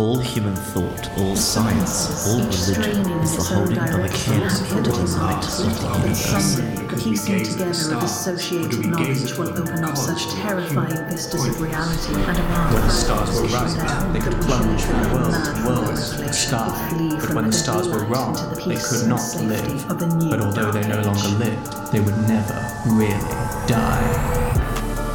All human thought, all science, all religion is the holding of a candle to the light of the universe. Someday, piecing together of associated knowledge will open up such terrifying vistas of reality and of our When the stars were right, they could plunge from world to world the sky. But when the stars were wrong, they could not live. But although they no longer lived, they would never really die.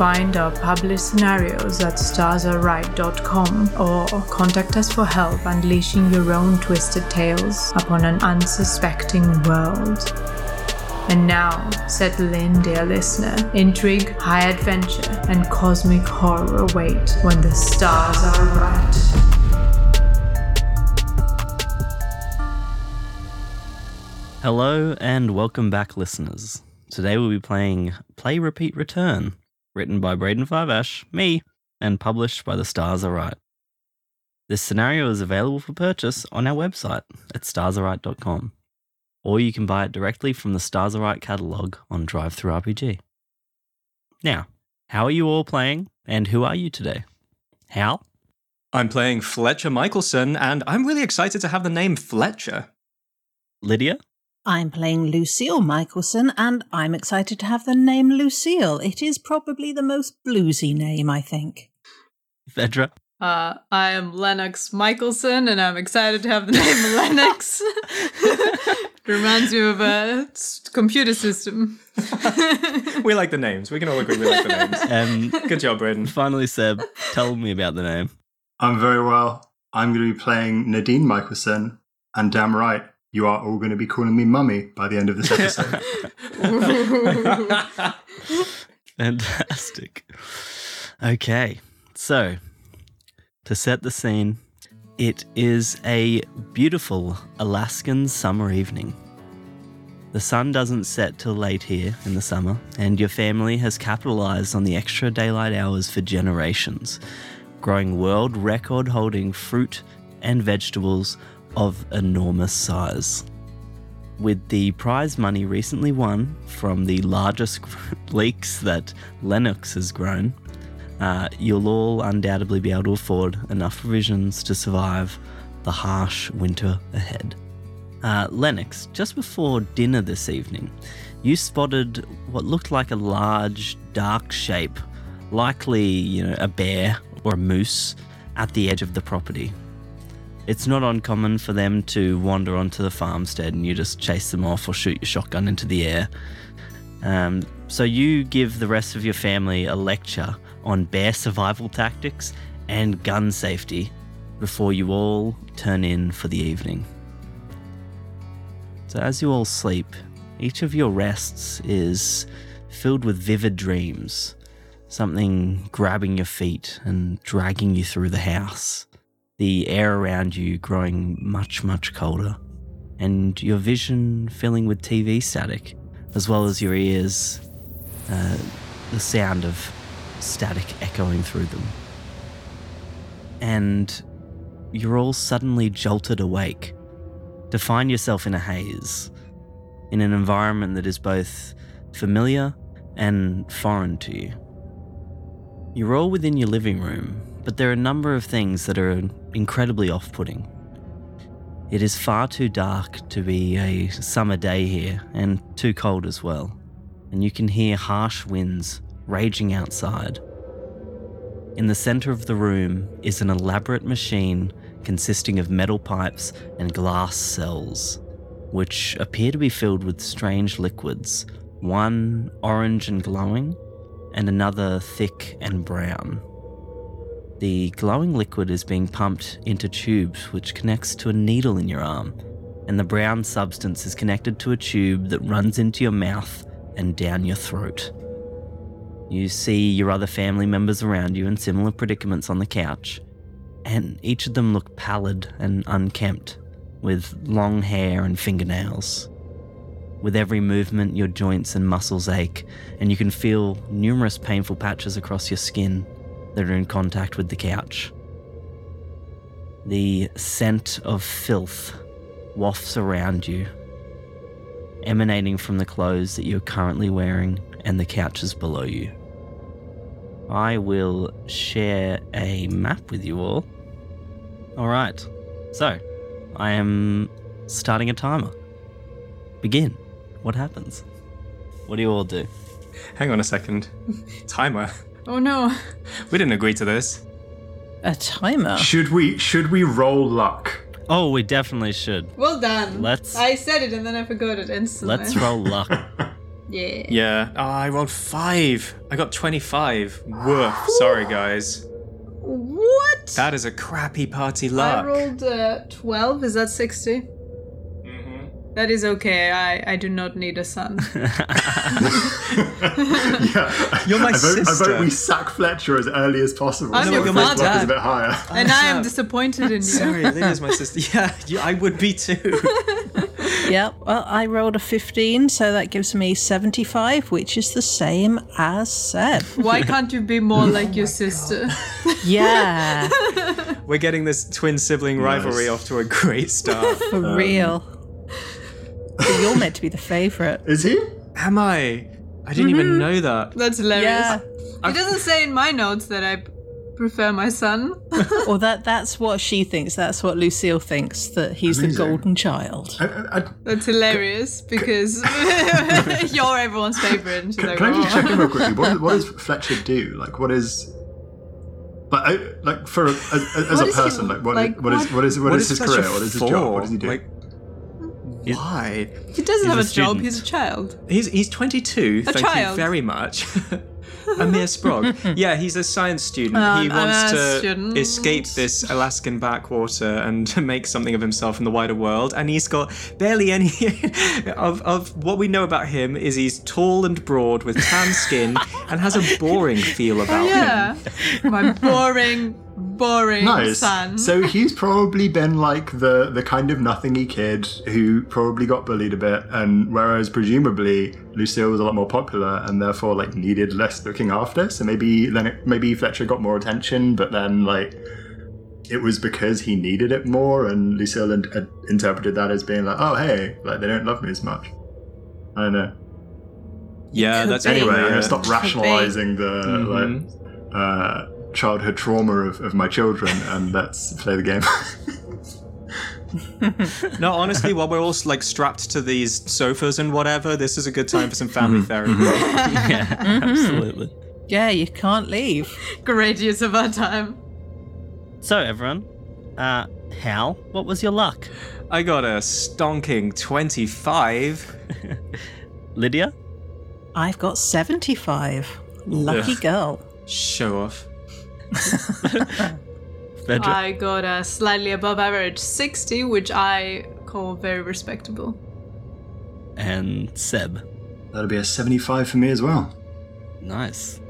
Find our published scenarios at starsareright.com or contact us for help unleashing your own twisted tales upon an unsuspecting world. And now, settle in, dear listener. Intrigue, high adventure, and cosmic horror await when the stars are right. Hello and welcome back, listeners. Today we'll be playing Play Repeat Return, written by Braden Fiveash, me, and published by The Stars Are Right. This scenario is available for purchase on our website at starsareright.com, or you can buy it directly from the Stars Are Right catalogue on DriveThruRPG. Now, how are you all playing, and who are you today? Hal? I'm playing Fletcher Michelson, and I'm really excited to have the name Fletcher. Lydia? I'm playing Lucille Michelson, and I'm excited to have the name Lucille. It is probably the most bluesy name, I think. Vedra? Uh, I am Lennox Michelson, and I'm excited to have the name Lennox. it reminds me of a computer system. We like the names. We can all agree we like the names. Um, Good job, Braden. finally, Seb, tell me about the name. I'm very well. I'm going to be playing Nadine Michelson, and damn right, you are all going to be calling me Mummy by the end of this episode. Fantastic. Okay, so to set the scene, it is a beautiful Alaskan summer evening. The sun doesn't set till late here in the summer, and your family has capitalized on the extra daylight hours for generations, growing world record holding fruit and vegetables of enormous size with the prize money recently won from the largest leeks that Lennox has grown, uh, you'll all undoubtedly be able to afford enough provisions to survive the harsh winter ahead. Uh, Lennox, just before dinner this evening, you spotted what looked like a large, dark shape, likely, you know, a bear or a moose, at the edge of the property. It's not uncommon for them to wander onto the farmstead and you just chase them off or shoot your shotgun into the air. Um, so you give the rest of your family a lecture on bear survival tactics and gun safety before you all turn in for the evening. So as you all sleep, each of your rests is filled with vivid dreams, something grabbing your feet and dragging you through the house the air around you growing much, much colder, and your vision filling with TV static, as well as your ears, uh, the sound of static echoing through them. And you're all suddenly jolted awake to find yourself in a haze, in an environment that is both familiar and foreign to you. You're all within your living room, but there are a number of things that are incredibly off putting. It is far too dark to be a summer day here, and too cold as well, and you can hear harsh winds raging outside. In the centre of the room is an elaborate machine consisting of metal pipes and glass cells, which appear to be filled with strange liquids, one orange and glowing, and another thick and brown. The glowing liquid is being pumped into tubes which connects to a needle in your arm, and the brown substance is connected to a tube that runs into your mouth and down your throat. You see your other family members around you in similar predicaments on the couch, and each of them look pallid and unkempt, with long hair and fingernails. With every movement, your joints and muscles ache, and you can feel numerous painful patches across your skin that are in contact with the couch. The scent of filth wafts around you, emanating from the clothes that you're currently wearing and the couches below you. I will share a map with you all. All right. So, I am starting a timer. Begin. What happens? What do you all do? Hang on a second. Timer. Oh no. We didn't agree to this. A timer. Should we should we roll luck? Oh, we definitely should. Well done. Let's- I said it and then I forgot it instantly. Let's roll luck. Yeah. Yeah. Oh, I rolled five. I got 25. Woof. Sorry, guys. What? That is a crappy party luck. I rolled uh, 12. Is that 60? That is okay. I, I do not need a son. yeah, You're my I vote, I vote we sack Fletcher as early as possible. I'm so your the father. is a bit higher. and I am disappointed in you. Sorry, Lydia's my sister. Yeah, you, I would be too. Yep. Well, I rolled a 15, so that gives me 75, which is the same as Seb. Why can't you be more like your sister? Yeah, We're getting this twin sibling rivalry Nice. off to a great start. for um, real. But you're meant to be the favourite. Is he? Am I? I didn't even mm-hmm. know that. That's hilarious. Yeah. It doesn't say in my notes that I prefer my son. Or that that's what she thinks. That's what Lucille thinks, that he's Amazing. the golden child. I, I, I, That's hilarious because you're everyone's favorite. And she's can, like, can I just "Oh." check in real quickly? What, is, what does Fletcher do? Like, what is like, I, like for a, as, as What a is he- person? Like, what, like, what is what- what is what is his Fletcher career? What is his for? job? What does he do? Like, why? He doesn't have a a, job. He's a child. He's he's 22. A thank child. you very much. a mere sprog. Yeah, he's a science student. Um, he wants to student. escape this Alaskan backwater and make something of himself in the wider world. And he's got barely any of of what we know about him is he's tall and broad with tan skin and has a boring feel about him. Yeah. him. My boring, boring Nice. son. So he's probably been like the the kind of nothingy kid who probably got bullied a bit, and whereas presumably Lucille was a lot more popular and therefore like needed less looking after. So maybe then it, maybe Fletcher got more attention, but then like it was because he needed it more, and Lucille in- had interpreted that as being like, oh hey, like they don't love me as much. I don't know. Yeah, Could that's be. Anyway, I'm gonna it. stop rationalizing the Mhm. like uh, childhood trauma of, of my children, and let's play the game. No, honestly, while we're all like strapped to these sofas and whatever, this is a good time for some family mm-hmm. therapy. Mm-hmm. yeah, mm-hmm. absolutely. Yeah, you can't leave. Great use of our time. So, everyone, uh, Hal, what was your luck? I got a stonking 25. Lydia? I've got 75. Lucky Ugh. girl. Show off. Frederick? I got a slightly above average 60, which I call very respectable. and Seb. That'll be a 75 for me as well. Nice.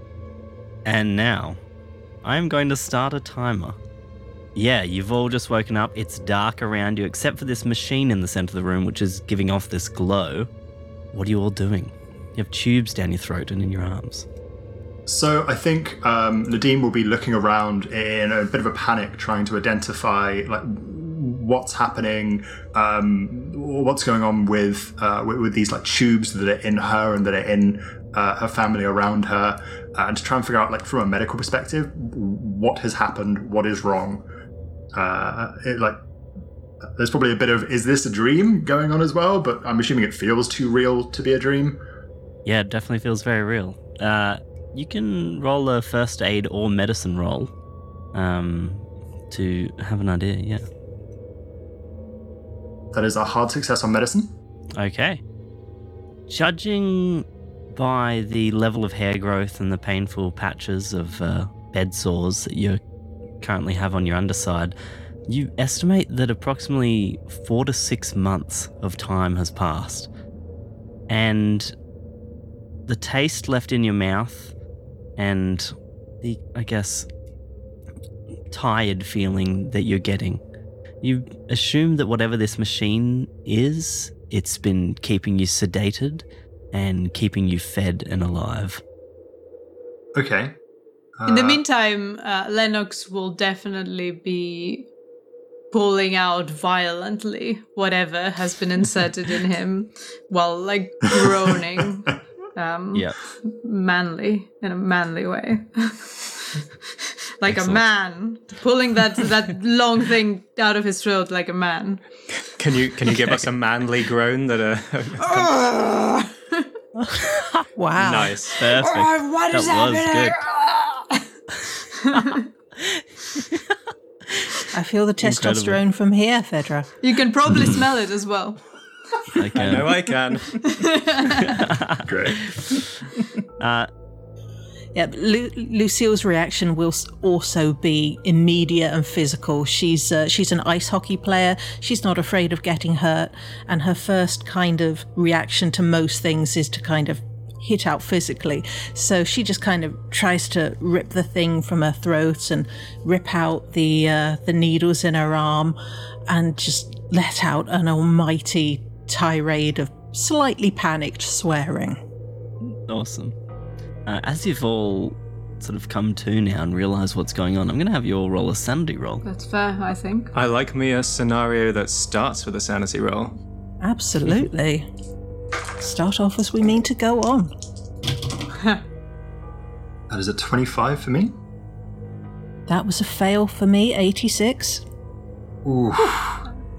And now, I'm going to start a timer. Yeah, you've all just woken up. It's dark around you, except for this machine in the center of the room, which is giving off this glow. What are you all doing? You have tubes down your throat and in your arms. So I think um, Nadine will be looking around in a bit of a panic, trying to identify like what's happening, um, what's going on with, uh, with with these like tubes that are in her and that are in uh, her family around her, uh, and to try and figure out like from a medical perspective what has happened, what is wrong. Uh, it, like there's probably a bit of is this a dream going on as well, but I'm assuming it feels too real to be a dream. Yeah, it definitely feels very real. Uh, you can roll a first aid or medicine roll um, to have an idea, yeah. That is a hard success on medicine. Okay. Judging by the level of hair growth and the painful patches of uh, bed sores that you currently have on your underside, you estimate that approximately four to six months of time has passed. And the taste left in your mouth and the, I guess, tired feeling that you're getting you assume that whatever this machine is it's been keeping you sedated and keeping you fed and alive. Okay. In the Uh, meantime, uh, Lennox will definitely be pulling out violently whatever has been inserted in him while like groaning um Yep. manly in a manly way like a man pulling that that long thing out of his throat like a man Can you can you give us a manly groan that uh Wow. nice? Perfect. what is that was good. I feel the Incredible. testosterone from here, Fedra. you can probably smell it as well Okay. No, I can. Great. Uh, Yeah, Lu- Lucille's reaction will also be immediate and physical. She's uh, she's an ice hockey player. She's not afraid of getting hurt, and her first kind of reaction to most things is to kind of hit out physically. So she just kind of tries to rip the thing from her throat and rip out the uh, the needles in her arm, and just let out an almighty tirade of slightly panicked swearing. awesome. Uh, as you've all sort of come to now and realize what's going on, I'm going to have you all roll a sanity roll. that's fair i think I like me a scenario that starts with a sanity roll. Absolutely. Start off as we mean to go on. That is a 25 for me. That was a fail for me, 86. Ooh.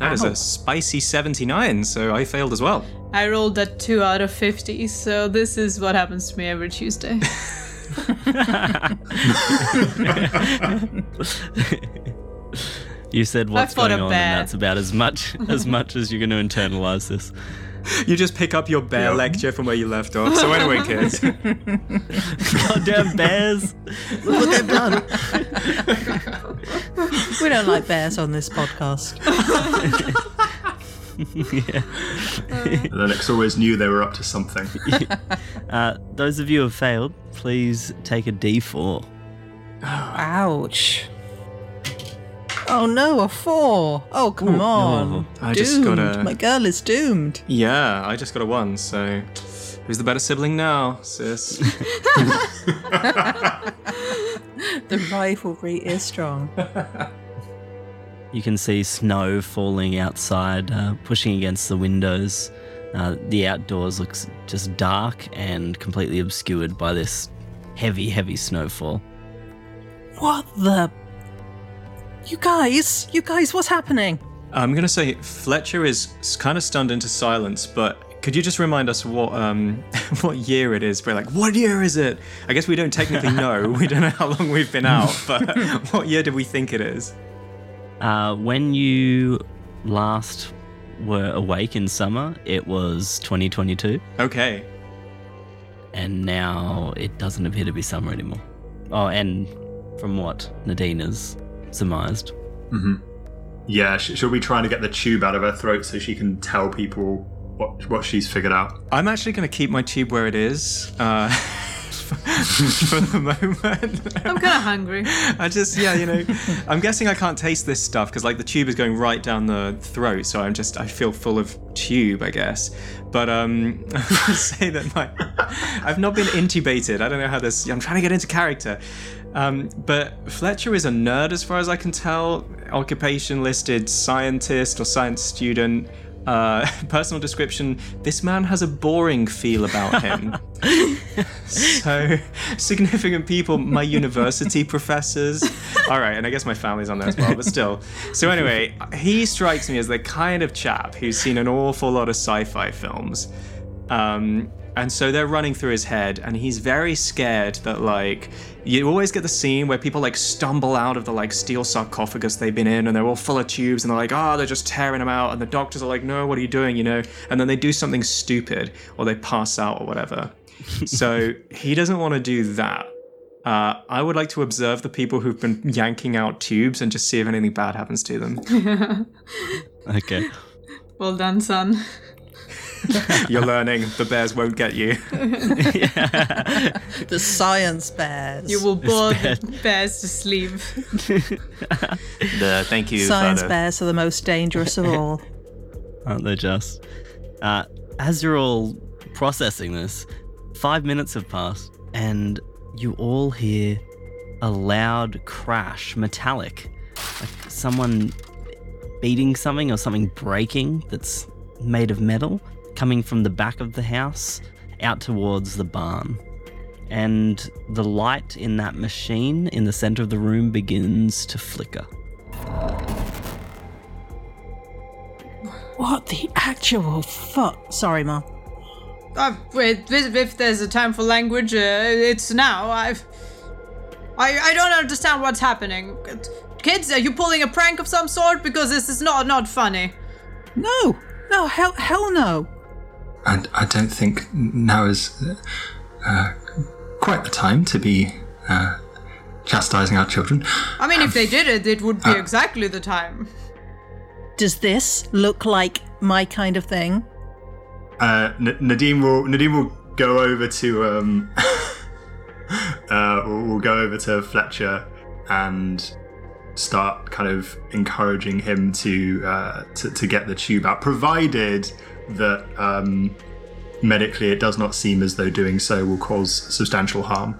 That is a oh. spicy 79, so I failed as well. I rolled that 2 out of 50, so this is what happens to me every Tuesday. You said what's going on, bear. and that's about as much as much as you're going to internalize this. You just pick up your bear Yeah. lecture from where you left off. So anyway, kids, Goddamn bears! Look what they've done. We don't like bears on this podcast. yeah. Lennox always knew they were up to something. Uh, those of you who have failed, please take a D4. Ouch. Oh no, a four. Oh, come Ooh, on. no. I doomed. just got a- My girl is doomed. yeah, I just got a one. So who's the better sibling now, sis? The rivalry is strong. You can see snow falling outside, uh, pushing against the windows. Uh, the outdoors looks just dark and completely obscured by this heavy, heavy snowfall. What the? You guys, you guys, what's happening? I'm gonna say Fletcher is kind of stunned into silence, but could you just remind us what um what year it is? We're like, what year is it? I guess we don't technically know. we don't know how long we've been out, but what year do we think it is? Uh, when you last were awake in summer, it was 2022, Okay. and now it doesn't appear to be summer anymore. Oh, and from what Nadine has surmised, Yeah, sh- she'll be trying to get the tube out of her throat so she can tell people what what she's figured out. I'm actually gonna keep my tube where it is. Uh, for the moment. I'm kind of hungry. I just, yeah, you know, I'm guessing I can't taste this stuff because, like, the tube is going right down the throat, so I'm just, I feel full of tube, I guess. But um, I would say that my, I've not been intubated. I don't know how this. I'm trying to get into character. Um, but Fletcher is a nerd, as far as I can tell. Occupation listed scientist or science student. Uh, personal description: This man has a boring feel about him. so significant people, my university professors. All right, and I guess my family's on there as well, but still. So anyway, he strikes me as the kind of chap who's seen an awful lot of sci-fi films. Um, and so they're running through his head, and he's very scared that like you always get the scene where people like stumble out of the like steel sarcophagus they've been in, and they're all full of tubes, and they're like, oh, they're just tearing them out, and the doctors are like, no, what are you doing, you know? And then they do something stupid, or they pass out, or whatever. so he doesn't want to do that. Uh, I would like to observe the people who've been yanking out tubes and just see if anything bad happens to them. okay. Well done, son. You're learning the bears won't get you. The science bears. You will bore bad. the bears to sleep. The, thank you, Science Father. bears are the most dangerous of all. Aren't they just? Uh, as you're all processing this, five minutes have passed, and you all hear a loud crash, metallic, like someone beating something or something breaking that's made of metal, coming from the back of the house out towards the barn. And the light in that machine in the center of the room begins to flicker. What the actual fuck? Sorry, Mom. Uh, if, if there's a time for language, uh, it's now. I've, I I don't understand what's happening. Kids, are you pulling a prank of some sort? Because this is not not funny. No, no, hell, hell no. And I don't think now is uh, quite the time to be uh, chastising our children. I mean, if they did it, it would be exactly the time. Does this look like my kind of thing? Uh, N- Nadine will Nadine will go over to um, uh, we'll, we'll go over to Fletcher and start kind of encouraging him to uh, to, to get the tube out, provided that um, medically it does not seem as though doing so will cause substantial harm.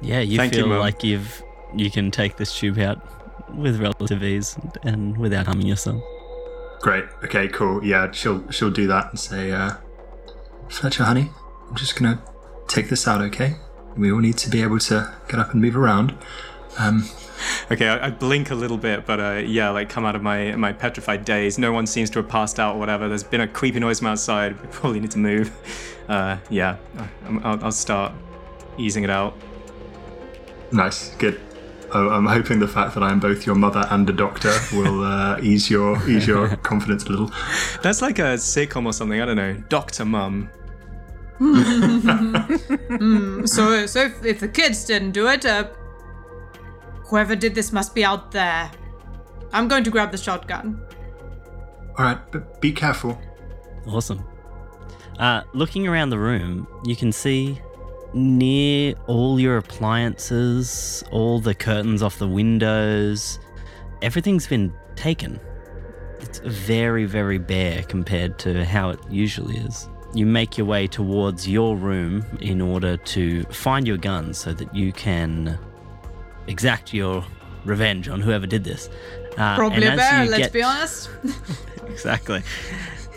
Yeah, you Thank feel Mum. like you've you can take this tube out with relative ease and without harming yourself. Great. Okay. Cool. Yeah. She'll she'll do that and say, uh, Fletcher, honey, I'm just gonna take this out. Okay. We all need to be able to get up and move around. Um, Okay, I, I blink a little bit, but uh, yeah, like come out of my my petrified daze. No one seems to have passed out or whatever. There's been a creepy noise from outside. We probably need to move. Uh, yeah, I- I'll, I'll start easing it out. nice. Good. Oh, I'm hoping the fact that I am both your mother and a doctor will uh, ease your ease your confidence a little. That's like a sitcom or something. I don't know. Doctor Mum. So, so if, if the kids didn't do it, uh, whoever did this must be out there. I'm going to grab the shotgun. All right, but be careful. Awesome. Uh, looking around the room, you can see near all your appliances, all the curtains off the windows, everything's been taken. It's very, very bare compared to how it usually is. You make your way towards your room in order to find your gun so that you can exact your revenge on whoever did this. Uh, Probably a bear, let's get- be honest. exactly.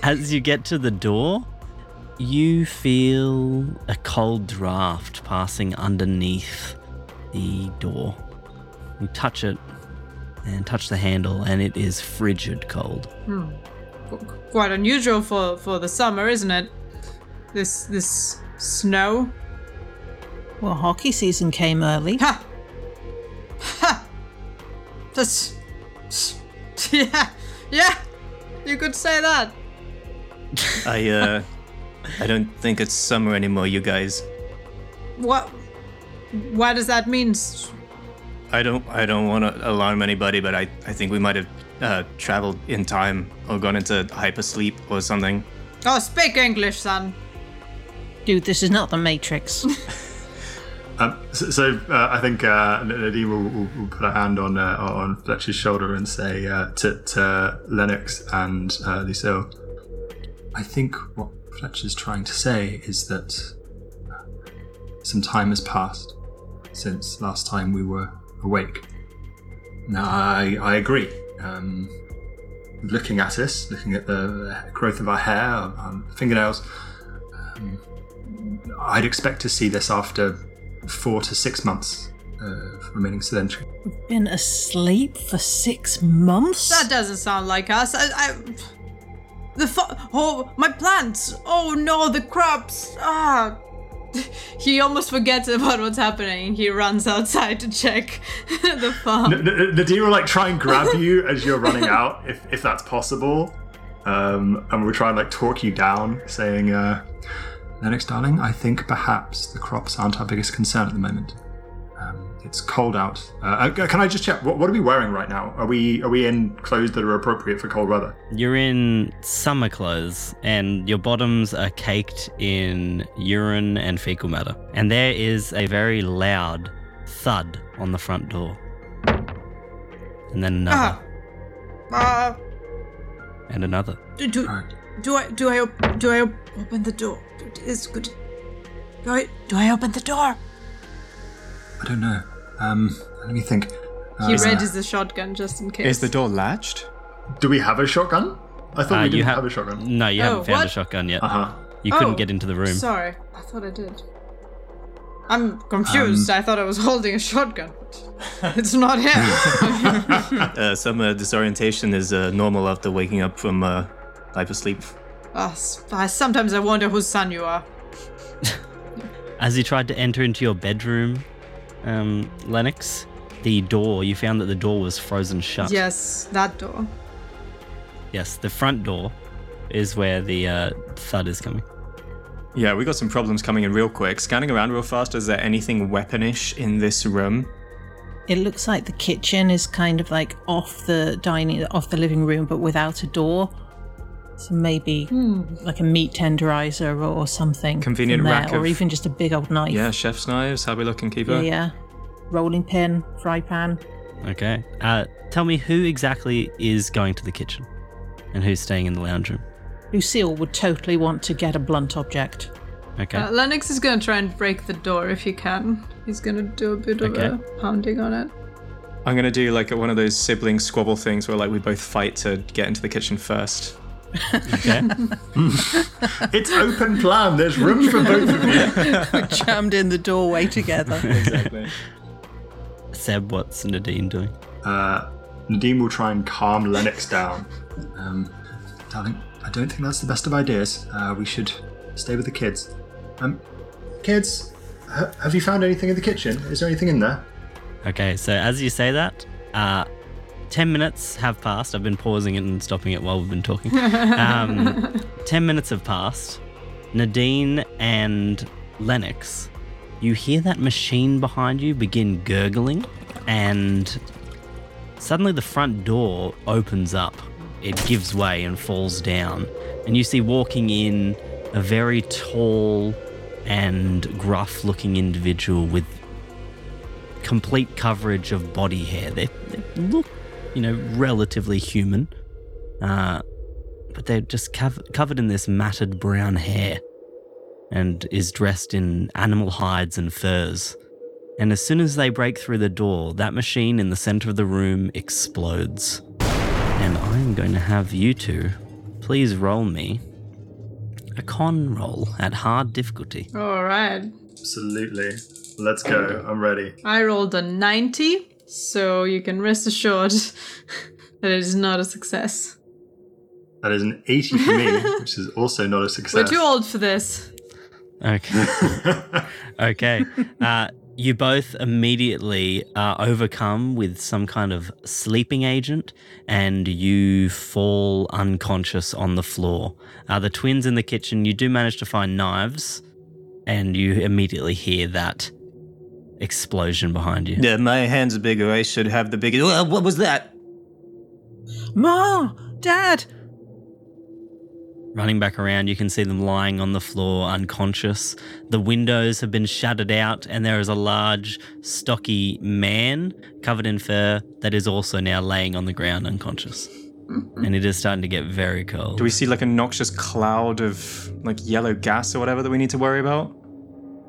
As you get to the door, you feel a cold draft passing underneath the door. You touch it and touch the handle, and it is frigid cold. Quite unusual for, for the summer, isn't it? This this snow. Well, hockey season came early. Ha! Ha! That's. Yeah, yeah, you could say that. I uh, I don't think it's summer anymore, you guys. What? What does that mean? I don't I don't want to alarm anybody, but I, I think we might have uh, traveled in time or gone into hypersleep or something. Oh, speak English, son. Dude, this is not the Matrix. Um, so, so uh, I think uh, Nadine will, will, will put a hand on uh, on Fletcher's shoulder and say uh, to, to Lennox and uh, Lucille, I think what Fletcher's trying to say is that some time has passed since last time we were awake. Now, I, I agree. Um, looking at us, looking at the growth of our hair, our fingernails, um, I'd expect to see this after four to six months of remaining sedentary. We've been asleep for six months? That doesn't sound like us. I. I the fu- oh my plants! Oh no, the crops! Ah! He almost forgets about what's happening. He runs outside to check the farm. N- N- Nadine will like try and grab you as you're running out, if, if that's possible. Um, and we'll try and like talk you down, saying, uh, Lennox, darling, I think perhaps the crops aren't our biggest concern at the moment. Um, it's cold out. Uh, uh, can I just check? What, what are we wearing right now? Are we are we in clothes that are appropriate for cold weather? You're in summer clothes, and your bottoms are caked in urine and fecal matter. And there is a very loud thud on the front door. And then another, Ah. Uh, and another. do, do, Right. Do I do I op- do I op- open the door? It's good. Do I do I open the door? I don't know. Um, let me think. Uh, He raises the shotgun just in case. Is the door latched? do we have a shotgun? I thought Uh, we didn't have- have a shotgun. No, you Oh, haven't found a shotgun yet. Uh huh. You couldn't Oh, get into the room. Sorry, I thought I did. I'm confused. I thought I was holding a shotgun. but It's not him. Uh, some uh, disorientation is uh, normal after waking up from uh, hypersleep. Ah, s- ah, sometimes I wonder whose son you are. As you tried to enter into your bedroom, um, Lennox, the door, you found that the door was frozen shut. Yes, that door. Yes, the front door is where the uh, thud is coming. Yeah, we got some problems coming in real quick. Scanning around real fast, is there anything weaponish in this room? It looks like the kitchen is kind of like off the dining, off the living room, but without a door. So maybe like a meat tenderizer or, or something. Convenient there, rack or of- even just a big old knife. Yeah, chef's knives. How we looking, Keeper? yeah, yeah. Rolling pin, fry pan. Okay. Uh, tell me who exactly is going to the kitchen and who's staying in the lounge room. Lucille would totally want to get a blunt object. Okay. Uh, Lennox is gonna try and break the door if he can. He's gonna do a bit of Okay. a pounding on it. I'm gonna do like one of those sibling squabble things where like we both fight to get into the kitchen first. Okay. It's open plan. There's room for both of you. We're jammed in the doorway together. Exactly. Seb, what's Nadine doing? Uh, Nadine will try and calm Lennox down. Um, darling, I don't think that's the best of ideas. Uh, we should stay with the kids. Um, kids, ha- have you found anything in the kitchen? Is there anything in there? Okay, so as you say that, uh, 10 minutes have passed. I've been pausing it and stopping it while we've been talking. Um, 10 minutes have passed. Nadine and Lennox, you hear that machine behind you begin gurgling, and suddenly the front door opens up. It gives way and falls down, and you see walking in a very tall and gruff looking individual with complete coverage of body hair. They, they look, you know, relatively human, uh, but they're just cov- covered in this matted brown hair and is dressed in animal hides and furs. And as soon as they break through the door, that machine in the center of the room explodes. And I'm going to have you two please roll me a con roll at hard difficulty. All right. Absolutely. Let's go. I'm ready. I rolled a 90, so you can rest assured that it is not a success. That is an 80 for me, which is also not a success. We're too old for this. Okay. okay. Uh, you both immediately are overcome with some kind of sleeping agent and you fall unconscious on the floor. Uh, the twins in the kitchen, you do manage to find knives and you immediately hear that explosion behind you. Yeah, my hands are bigger. I should have the biggest. Uh, what was that? Mom, Dad, Running back around, you can see them lying on the floor unconscious. The windows have been shuttered out, and there is a large, stocky man covered in fur that is also now laying on the ground unconscious. And it is starting to get very cold. Do we see like a noxious cloud of like yellow gas or whatever that we need to worry about?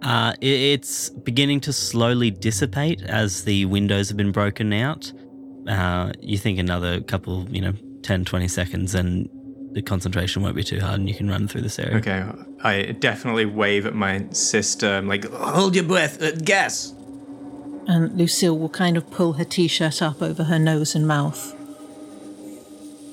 Uh, it's beginning to slowly dissipate as the windows have been broken out. Uh, you think another couple, you know, 10, 20 seconds, and the concentration won't be too hard, and you can run through this area. Okay, I definitely wave at my sister. I'm like, hold your breath, uh, gas. and Lucille will kind of pull her t-shirt up over her nose and mouth.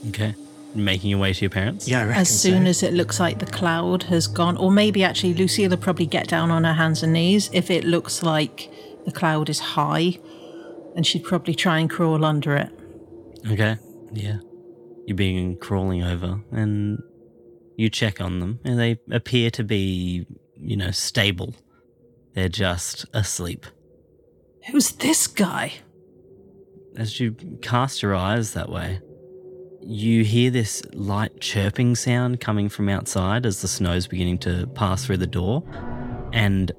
Okay. Making your way to your parents? Yeah, I reckon As soon so. as it looks like the cloud has gone, or maybe actually Lucille will probably get down on her hands and knees if it looks like the cloud is high, and she'd probably try and crawl under it. Okay. Yeah. You begin crawling over and you check on them and they appear to be, you know, stable. They're just asleep. Who's this guy? As you cast your eyes that way, you hear this light chirping sound coming from outside as the snow's beginning to pass through the door, and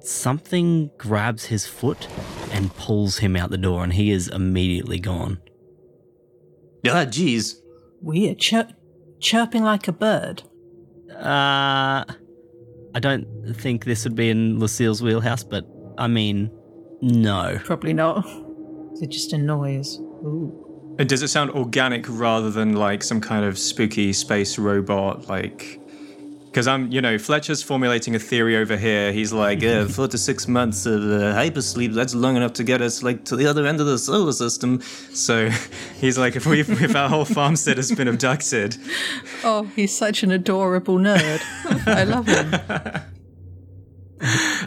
something grabs his foot and pulls him out the door, and he is immediately gone. Ah, jeez. Weird. Cho- chirping like a bird? Uh, I don't think this would be in Lucille's wheelhouse, but I mean, no. Probably not. They're just a noise. Ooh. And does it sound organic rather than like some kind of spooky space robot? Like, because I'm, you know, Fletcher's formulating a theory over here. He's like, uh, four to six months of uh, hypersleep. That's long enough to get us like to the other end of the solar system. So he's like, if we, if our whole farmstead has been abducted, Oh, he's such an adorable nerd. I love him.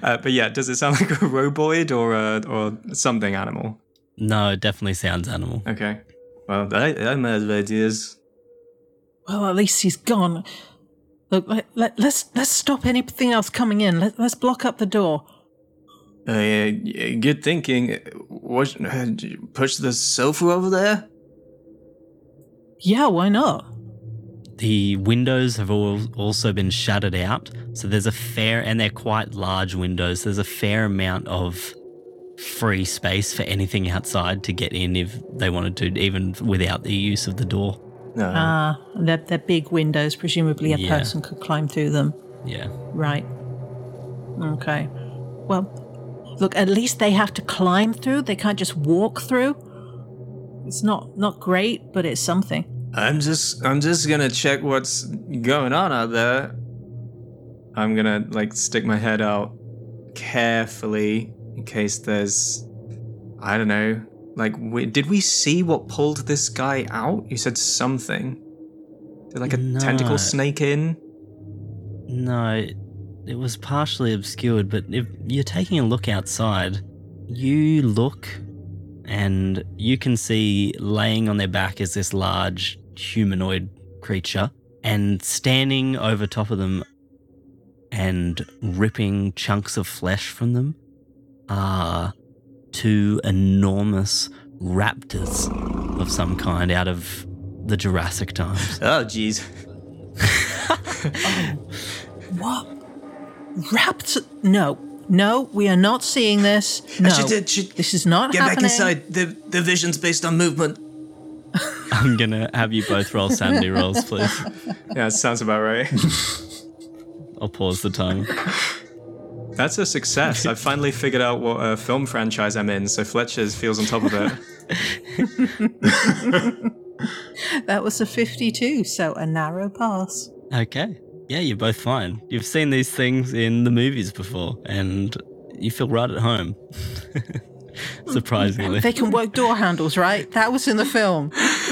uh, but yeah, does it sound like a roboid or a, or something animal? No, it definitely sounds animal. Okay. Well, I, I'm out of ideas. Well, at least he's gone. Look, let, let, let's let's stop anything else coming in. Let, let's block up the door. Uh, yeah, good thinking. What? uh, Push the sofa over there. Yeah, why not? The windows have all also been shuttered out, so there's a fair, and they're quite large windows. There's a fair amount of free space for anything outside to get in if they wanted to, even without the use of the door. No. Ah, they're, they're big windows. Presumably, a Yeah. person could climb through them. Yeah. Right. Okay. Well, look. At least they have to climb through. They can't just walk through. It's not not great, but it's something. I'm just I'm just gonna check what's going on out there. I'm gonna like stick my head out carefully in case there's I don't know. Like we, did we see what pulled this guy out? You said something. Did like a No. tentacle snake in? No, it, it was partially obscured, but if you're taking a look outside, you look and you can see laying on their back is this large humanoid creature, and standing over top of them and ripping chunks of flesh from them are two enormous raptors of some kind out of the Jurassic times. Oh jeez. What? Raptor? No, no, we are not seeing this. No, She did- she- this is not Get happening. back inside. The the vision's based on movement. I'm gonna have you both roll sanity rolls, please. Yeah, sounds about right. I'll pause the time. That's a success. I've finally figured out what uh, film franchise I'm in, so Fletcher's feels on top of it. That was a 52, so a narrow pass. Okay. Yeah, you're both fine. You've seen these things in the movies before, and you feel right at home. Surprisingly. They can work door handles, right? That was in the film.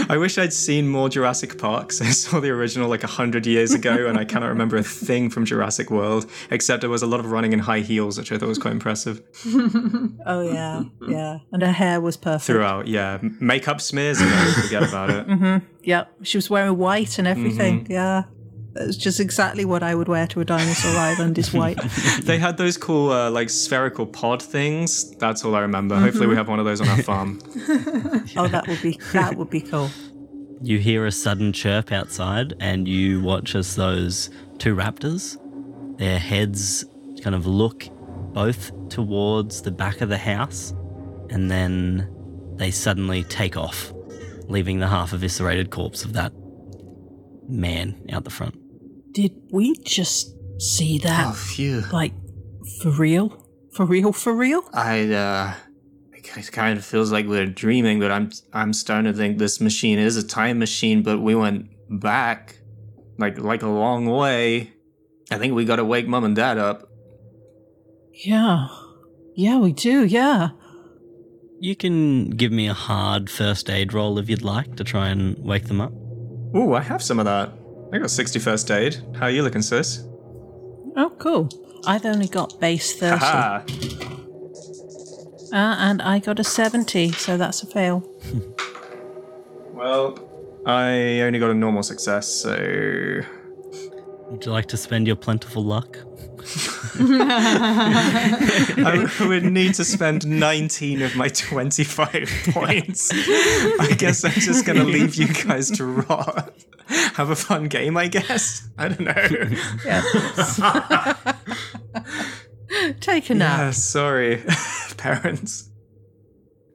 I wish I'd seen more Jurassic Parks. I saw the original like a hundred years ago, and I cannot remember a thing from Jurassic World except there was a lot of running in high heels, which I thought was quite impressive Oh yeah, yeah. And her hair was perfect. throughout. Yeah, makeup smears, and then forget about it. Mm-hmm. Yep, she was wearing white and everything. Mm-hmm. Yeah, that's just exactly what I would wear to a dinosaur island. Is white. They had those cool uh, like spherical pod things. That's all I remember. Hopefully, we have one of those on our farm. Oh, that would be that would be cool. You hear a sudden chirp outside, and you watch as those two raptors, their heads kind of look both towards the back of the house, and then they suddenly take off, leaving the half eviscerated corpse of that man out the front. Did we just see that? Oh, phew. Like for real? For real? For real? I uh it kind of feels like we're dreaming, but I'm I'm starting to think this machine is a time machine, but we went back like like a long way. I think we got to wake mom and dad up. Yeah, yeah, we do. Yeah. You can give me a hard first aid roll if you'd like to try and wake them up. Ooh, I have some of that. I got 61st aid. How are you looking, sis? Oh, cool. I've only got base thirty, uh, and I got a seventy, so that's a fail. Well, I only got a normal success, so Would you like to spend your plentiful luck? I would need to spend 19 of my 25 points. I guess I'm just going to leave you guys to rot. Have a fun game, I guess. I don't know. Take a Yeah, nap. sorry, parents.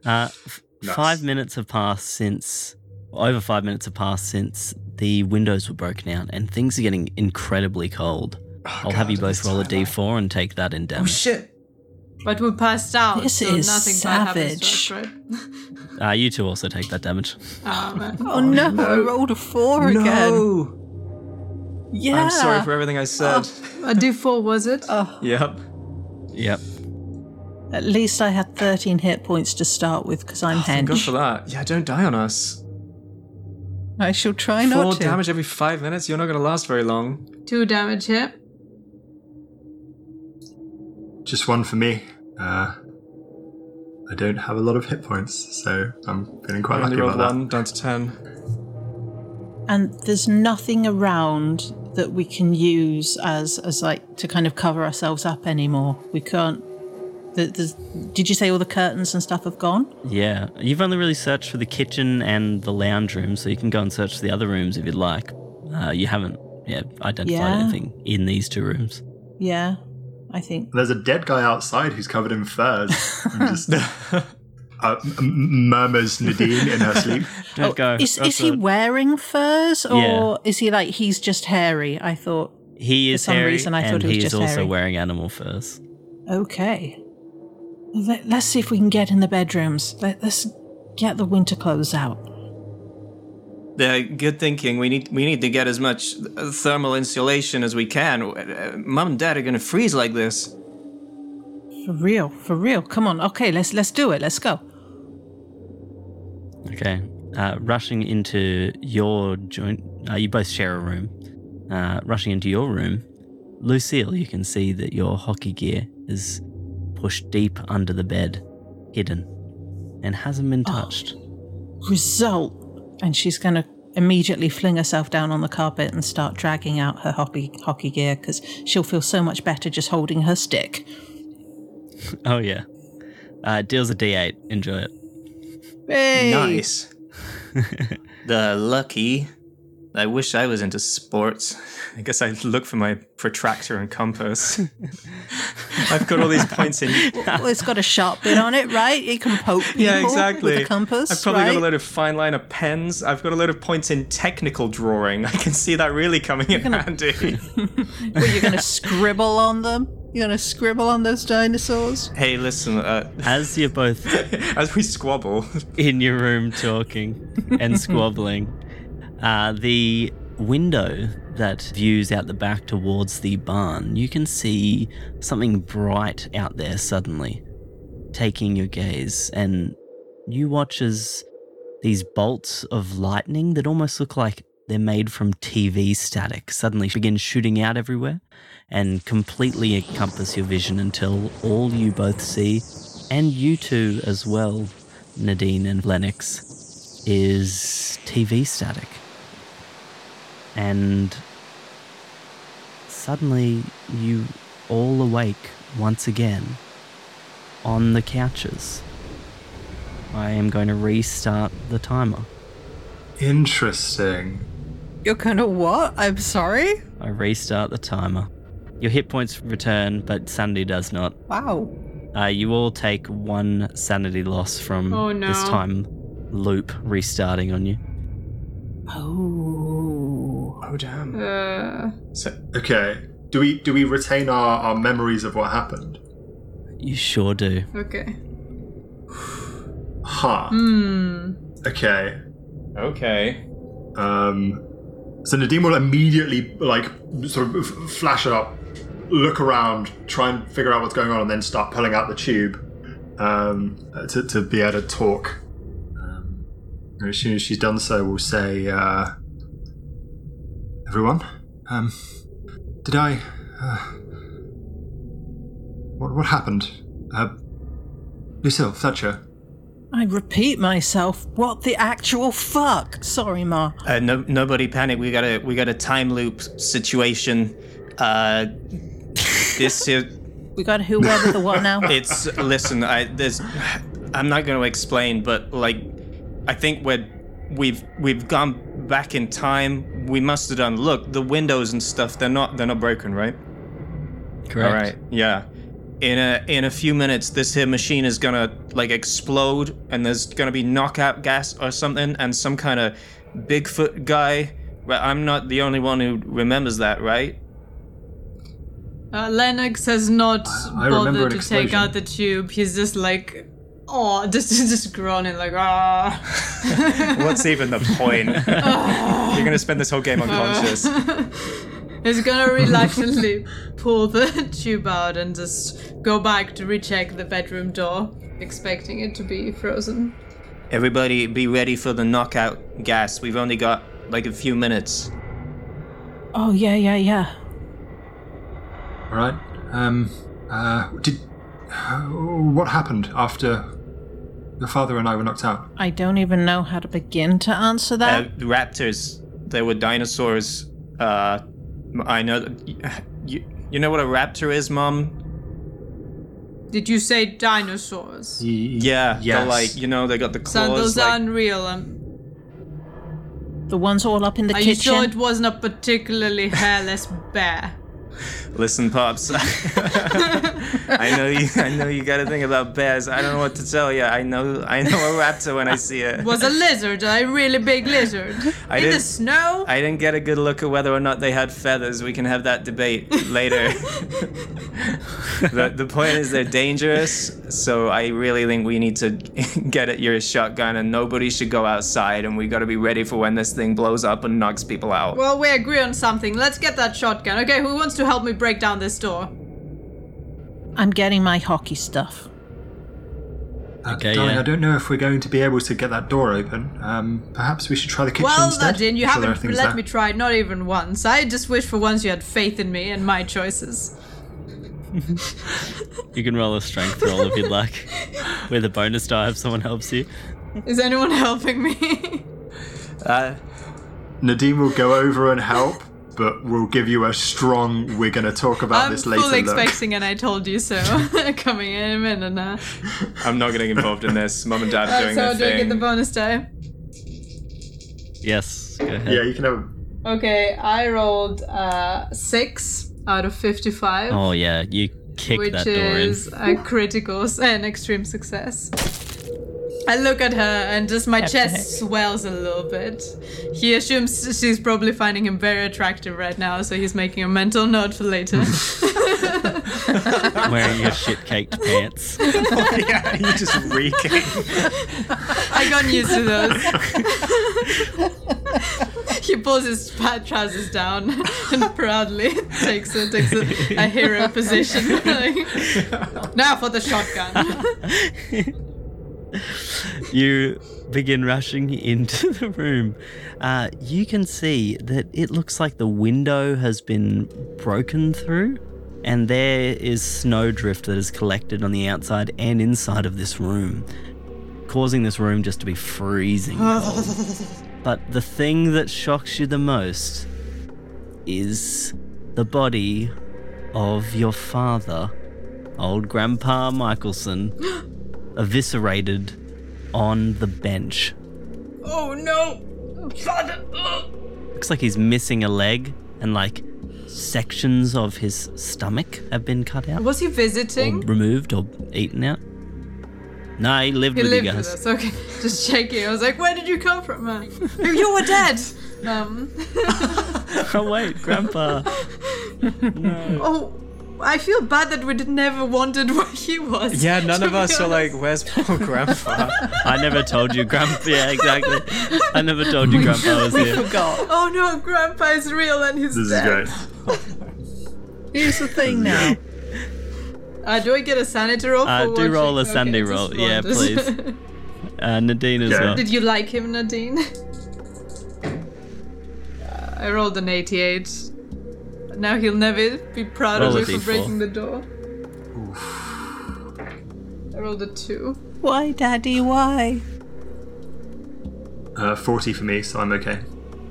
Uh, f- Five minutes have passed since Over five minutes have passed since the windows were broken out, and things are getting incredibly cold. I'll have you both roll a time. d4 and take that in damage. Oh damage. shit! But we passed out, This so is nothing bad happens savage. to us, right? Uh, you two also take that damage. Ah, man. Oh, no, I rolled a four again. No! Yeah. I'm sorry for everything I said. A d4 was it? Oh. Yep. Yep. At least I had 13 hit points to start with because I'm Thank God hench. for that. Yeah, don't die on us. I shall try Four not to. Four damage every five minutes. You're not going to last very long. Two damage hit. Just one for me. Uh, I don't have a lot of hit points, so I'm feeling quite I only lucky rolled about that. one, down to ten. and there's nothing around that we can use as as like to kind of cover ourselves up anymore. We can't. The, the, did you say all the curtains and stuff have gone? Yeah. You've only really searched for the kitchen and the lounge room, so you can go and search for the other rooms if you'd like. Uh, you haven't yeah, identified Yeah. anything in these two rooms. Yeah, I think. There's a dead guy outside who's covered in furs. and just uh, m- m- murmurs Nadine in her sleep. Don't go. Is, is he wearing furs or Yeah. is he like he's just hairy? I thought. He is for is some hairy, reason I thought and he was he's just also hairy. wearing animal furs. Okay. Let, let's see if we can get in the bedrooms. Let, let's get the winter clothes out. Yeah, good thinking. We need we need to get as much uh, thermal insulation as we can. Uh, Mom and Dad are gonna freeze like this. For real, for real. Come on. Okay, let's let's do it. Let's go. Okay. Uh, rushing into your joint, uh, you both share a room. Uh, rushing into your room, Lucille, you can see that your hockey gear is pushed deep under the bed, hidden, and hasn't been touched. Result. And she's gonna immediately fling herself down on the carpet and start dragging out her hockey hockey gear because she'll feel so much better just holding her stick. Oh, yeah. Uh, deals a d8. Enjoy it. Hey. Nice. the lucky. I wish I was into sports. I guess I'd look for my protractor and compass. I've got all these points in. Well, it's got a sharp bit on it, right? It can poke people Yeah, exactly. with a compass. I've probably right? got a load of fine liner pens. I've got a load of points in technical drawing. I can see that really coming in handy. What, you're going to scribble on them? You're going to scribble on those dinosaurs? hey, listen. Uh, As you're both as we squabble, in your room talking and squabbling. Uh, the window that views out the back towards the barn, you can see something bright out there suddenly, taking your gaze, and you watch as these bolts of lightning that almost look like they're made from TV static suddenly begin shooting out everywhere and completely encompass your vision until all you both see, and you two as well, Nadine and Lennox, is TV static. And suddenly you all awake once again on the couches. I am going to restart the timer. Interesting. You're going to what? I'm sorry? I restart the timer. Your hit points return, but sanity does not. Wow. Uh, you all take one sanity loss from Oh, no. this time loop restarting on you. Oh. Oh damn. Uh, So, Okay. Do we do we retain our, our memories of what happened? You sure do. okay. Huh. Hmm. Okay. okay. Um, so Nadine will immediately like sort of f- flash up, look around, try and figure out what's going on, and then start pulling out the tube um, to, to be able to talk. Um, as soon as she's done so, we'll say, uh, "Everyone, um, did I? Uh, what what happened? Uh, Lucille, Thatcher." I repeat myself. What the actual fuck? Sorry, Ma. Uh, no, nobody panic. We got a we got a time loop situation. Uh, this is, We got who, where, the what now? it's listen. I there's I'm not going to explain, but like I think we're we've we've gone back in time. We must have done. Look, the windows and stuff. They're not they're not broken, right? Correct. All right. Yeah. in a in a few minutes this here machine is gonna like explode and there's gonna be knockout gas or something and some kind of Bigfoot guy. Well, I'm not the only one who remembers that, right? Uh, Lennox has not I remember bothered an to take out the tube. He's just like, oh, just just groaning like, ah. What's even the point? You're gonna spend this whole game unconscious. He's gonna reluctantly pull the tube out and just go back to recheck the bedroom door, expecting it to be frozen. Everybody, be ready for the knockout gas. We've only got like a few minutes. Oh, yeah, yeah, yeah. All right. Um. Uh. Did. What happened after your father and I were knocked out? I don't even know how to begin to answer that. Uh, raptors. There were dinosaurs. Uh, I know. You, you know what a raptor is, Mom? Did you say dinosaurs? Yeah. Yes. They're like you know they got the Son, claws. those like- are unreal. Um, the ones all up in the are you kitchen. sure it wasn't a particularly hairless bear? Listen, pops. I know you. I know you got to think about bears. I don't know what to tell you. I know. I know a raptor when I see it. Was a lizard, a really big lizard. I In the snow? I didn't get a good look at whether or not they had feathers. We can have that debate later. the, the point is they're dangerous, so I really think we need to get at your shotgun and nobody should go outside and we gotta be ready for when this thing blows up and knocks people out. Well, we agree on something. Let's get that shotgun. Okay, who wants to help me break down this door? I'm getting my hockey stuff. Uh, Okay, darling, yeah. I don't know if we're going to be able to get that door open. Um, perhaps we should try the kitchen Well, instead. Nadine, you I'm sure there are haven't things let there. me try not even once. I just wish for once you had faith in me and my choices. You can roll a strength roll if you'd like, with a bonus die if someone helps you. Is anyone helping me? Uh, Nadine will go over and help, but we'll give you a strong. We're going to talk about I'm this later. fully look. expecting and I told you so. Coming in a minute now. I'm not getting involved in this. Mom and Dad are doing so their do I get the bonus die? Yes, go ahead. Yeah, you can have. Okay, I rolled uh, six out of 55. Oh yeah, you kick which that door in. Which is a critical and extreme success. I look at her and just my chest swells a little bit. He assumes she's probably finding him very attractive right now, so he's making a mental note for later. Wearing your shit caked pants. yeah, you just reeking. I got used to those. he pulls his fat trousers down and proudly takes a, takes a, a hero position. Now for the shotgun. you begin rushing into the room. Uh, you can see that it looks like the window has been broken through, and there is snowdrift that is collected on the outside and inside of this room, causing this room just to be freezing cold. but the thing that shocks you the most is the body of your father, old Grandpa Michelson eviscerated on the bench. oh no! Father! ugh. Looks like he's missing a leg and like sections of his stomach have been cut out Was he or visiting? removed or eaten out. No, he lived He with lived you with us. Okay, just checking. I was like, "Where did you come from, man? you were dead." Um. oh wait, Grandpa. Oh, I feel bad that we did never wondered where he was. Yeah, none of be us are like, where's poor grandpa? I never told you, Grandpa. Yeah, exactly. I never told you, Grandpa was here. Oh no, Grandpa is real and he's This is great. Here's the thing now. Uh, do I get a sanity roll? Uh, do watching? roll a Okay, sanity just roll. Yeah, please. Uh, Nadine as Yeah. well. Did you like him, Nadine? Uh, I rolled an 88. Now he'll never be proud Roll of a me for breaking the door. I rolled a 2. Why, Daddy? Why? Uh, 40 for me, so I'm okay.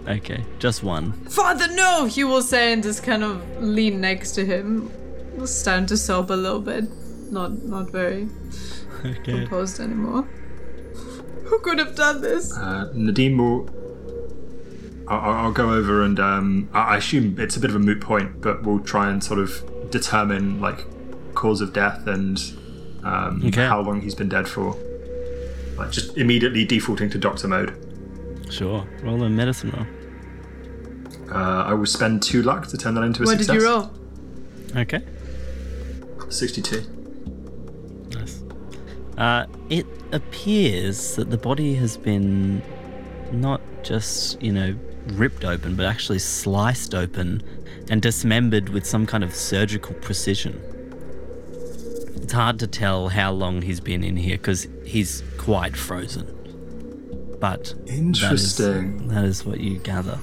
Okay, just one. Father, no! He will say and just kind of lean next to him. Starting to sob a little bit. Not not very Okay. composed anymore. Who could have done this? Uh, Nadine will. I'll, I'll I'll go over and um, I I assume it's a bit of a moot point, but we'll try and sort of determine like cause of death and um, Okay. how long he's been dead for. Like just immediately defaulting to doctor mode. Sure. Roll a medicine roll. Uh, I will spend two luck to turn that into a What did you roll? Okay. 62. Nice. Uh, it appears that the body has been not just, you know, ripped open, but actually sliced open and dismembered with some kind of surgical precision. It's hard to tell how long he's been in here because he's quite frozen. But that is- Interesting. that is what you gather.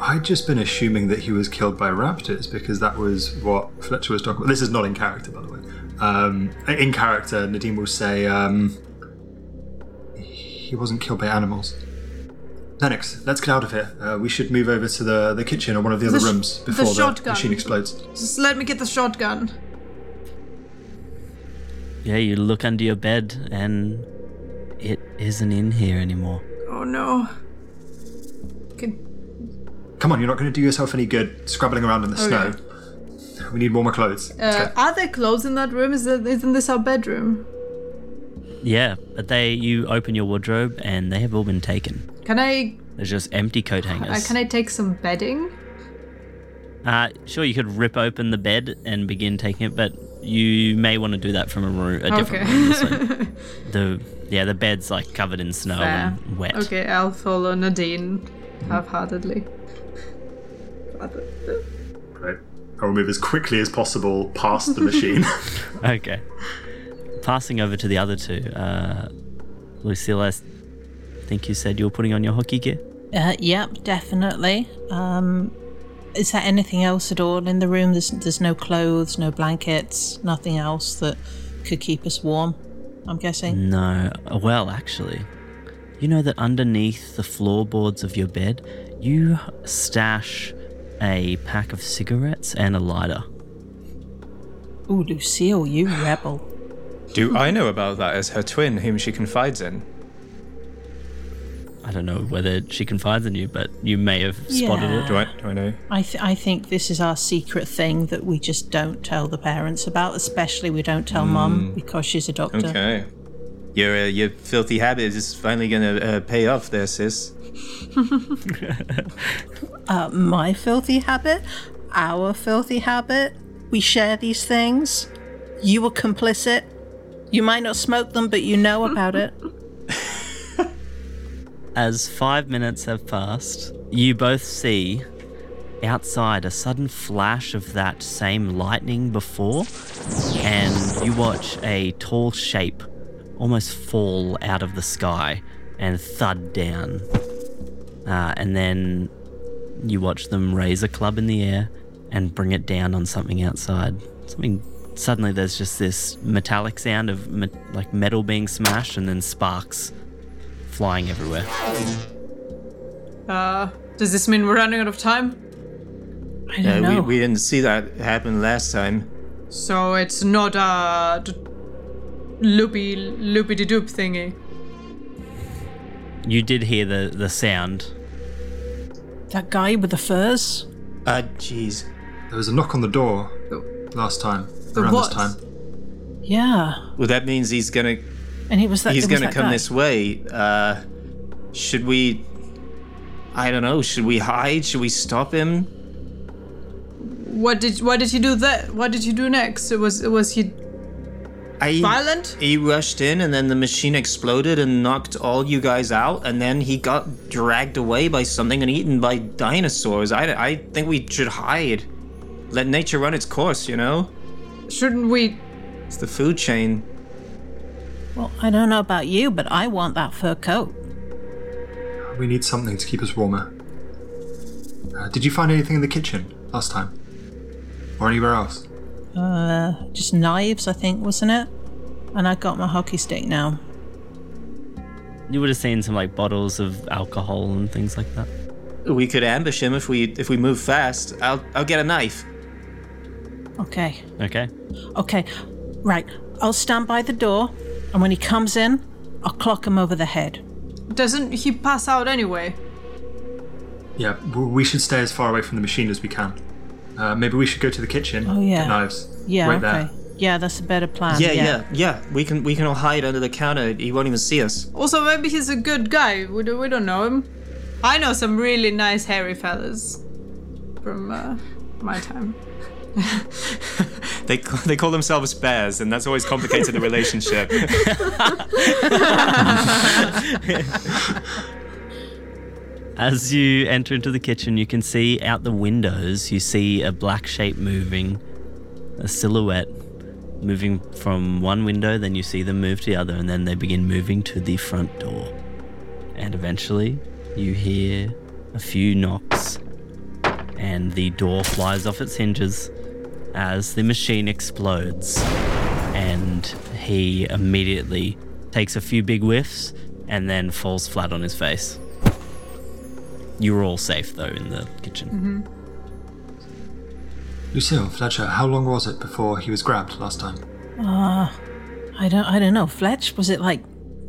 I'd just been assuming that he was killed by raptors because that was what Fletcher was talking about. This is not in character, by the way. Um, in character, Nadine will say um, he wasn't killed by animals. Lennox, let's get out of here. Uh, we should move over to the, the kitchen or one of the, The other sh- rooms before the, shotgun. machine explodes. Just let me get the shotgun. Yeah, you look under your bed and it isn't in here anymore. Oh no. Can, Come on, you're not going to do yourself any good scrabbling around in the Okay. snow. We need warmer clothes. Uh, are there clothes in that room? Is that, isn't this our bedroom? Yeah, but they you open your wardrobe and they have all been taken. Can I There's just empty coat uh, hangers. can I take some bedding? Uh, sure, you could rip open the bed and begin taking it, but you may want to do that from a room, a different Okay. room. This the yeah, the bed's like covered in snow Fair. and wet. Okay, I'll follow Nadine half-heartedly. Great. I will move as quickly as possible past the machine. Okay. Passing over to the other two, uh, Lucille, I think you said you were putting on your hockey gear. Uh, yep, definitely. Um, is there anything else at all in the room? There's, there's no clothes, no blankets, nothing else that could keep us warm. I'm guessing. No. Well, actually, you know that underneath the floorboards of your bed, you stash a pack of cigarettes and a lighter. Ooh, Lucille, you rebel. Do I know about that as her twin, whom she confides in? I don't know whether she confides in you, but you may have spotted Yeah. it. Do I? Do I know? I, th- I think this is our secret thing that we just don't tell the parents about. Especially we don't tell mum because she's a doctor. Okay. Your uh, your filthy habit is finally gonna uh, pay off there, sis. Uh, my filthy habit, our filthy habit. We share these things. You were complicit. You might not smoke them, but you know about it. As five minutes have passed, you both see outside a sudden flash of that same lightning before, and you watch a tall shape almost fall out of the sky and thud down. Uh, and then you watch them raise a club in the air and bring it down on something outside. Something. Suddenly, there's just this metallic sound of me- like metal being smashed, and then sparks flying everywhere. Uh, does this mean we're running out of time? I don't Uh, we, know. we didn't see that happen last time. So it's not a d- loopy loopy de doop thingy. You did hear the, the sound. that guy with the furs. Uh, jeez. there was a knock on the door last time, around was? this time. Yeah, Well, that means he's gonna and he was that. he's was gonna that come guy. this way. Uh, should we? I don't know. Should we hide? Should we stop him? What did what did he do that? What did he do next? It was it was he I, violent? He rushed in, and then the machine exploded and knocked all you guys out. And then he got dragged away by something and eaten by dinosaurs. I, I think we should hide. Let nature run its course. You know, Shouldn't we? it's the food chain. Well, I don't know about you, but I want that fur coat. We need something to keep us warmer. Uh, did you find anything in the kitchen last time? Or anywhere else? Uh, just knives, I think, wasn't it? And I got my hockey stick now. You would have seen some like bottles of alcohol and things like that. We could ambush him if we if we move fast. I'll I'll get a knife. Okay, Okay. okay, right. I'll stand by the door, and when he comes in, I'll clock him over the head. Doesn't he pass out anyway? Yeah, we should stay as far away from the machine as we can. Uh, maybe we should go to the kitchen. Oh, yeah. Get knives. Yeah, Right okay. there. Yeah, that's a better plan. Yeah, yeah, yeah. We can we can all hide under the counter. He won't even see us. Also, maybe he's a good guy. We don't, we don't know him. I know some really nice hairy fellas from uh, my time. They they call themselves bears, and that's always complicated the relationship. As you enter into the kitchen, you can see out the windows, you see a black shape moving, a silhouette moving from one window, then you see them move to the other, and then they begin moving to the front door. And eventually, you hear a few knocks, and the door flies off its hinges as the machine explodes. And he immediately takes a few big whiffs and then falls flat on his face. You were all safe though in the kitchen. Mm-hmm. Lucille, Fletcher, how long was it before he was grabbed last time? Uh, I don't I don't know. Fletch, was it like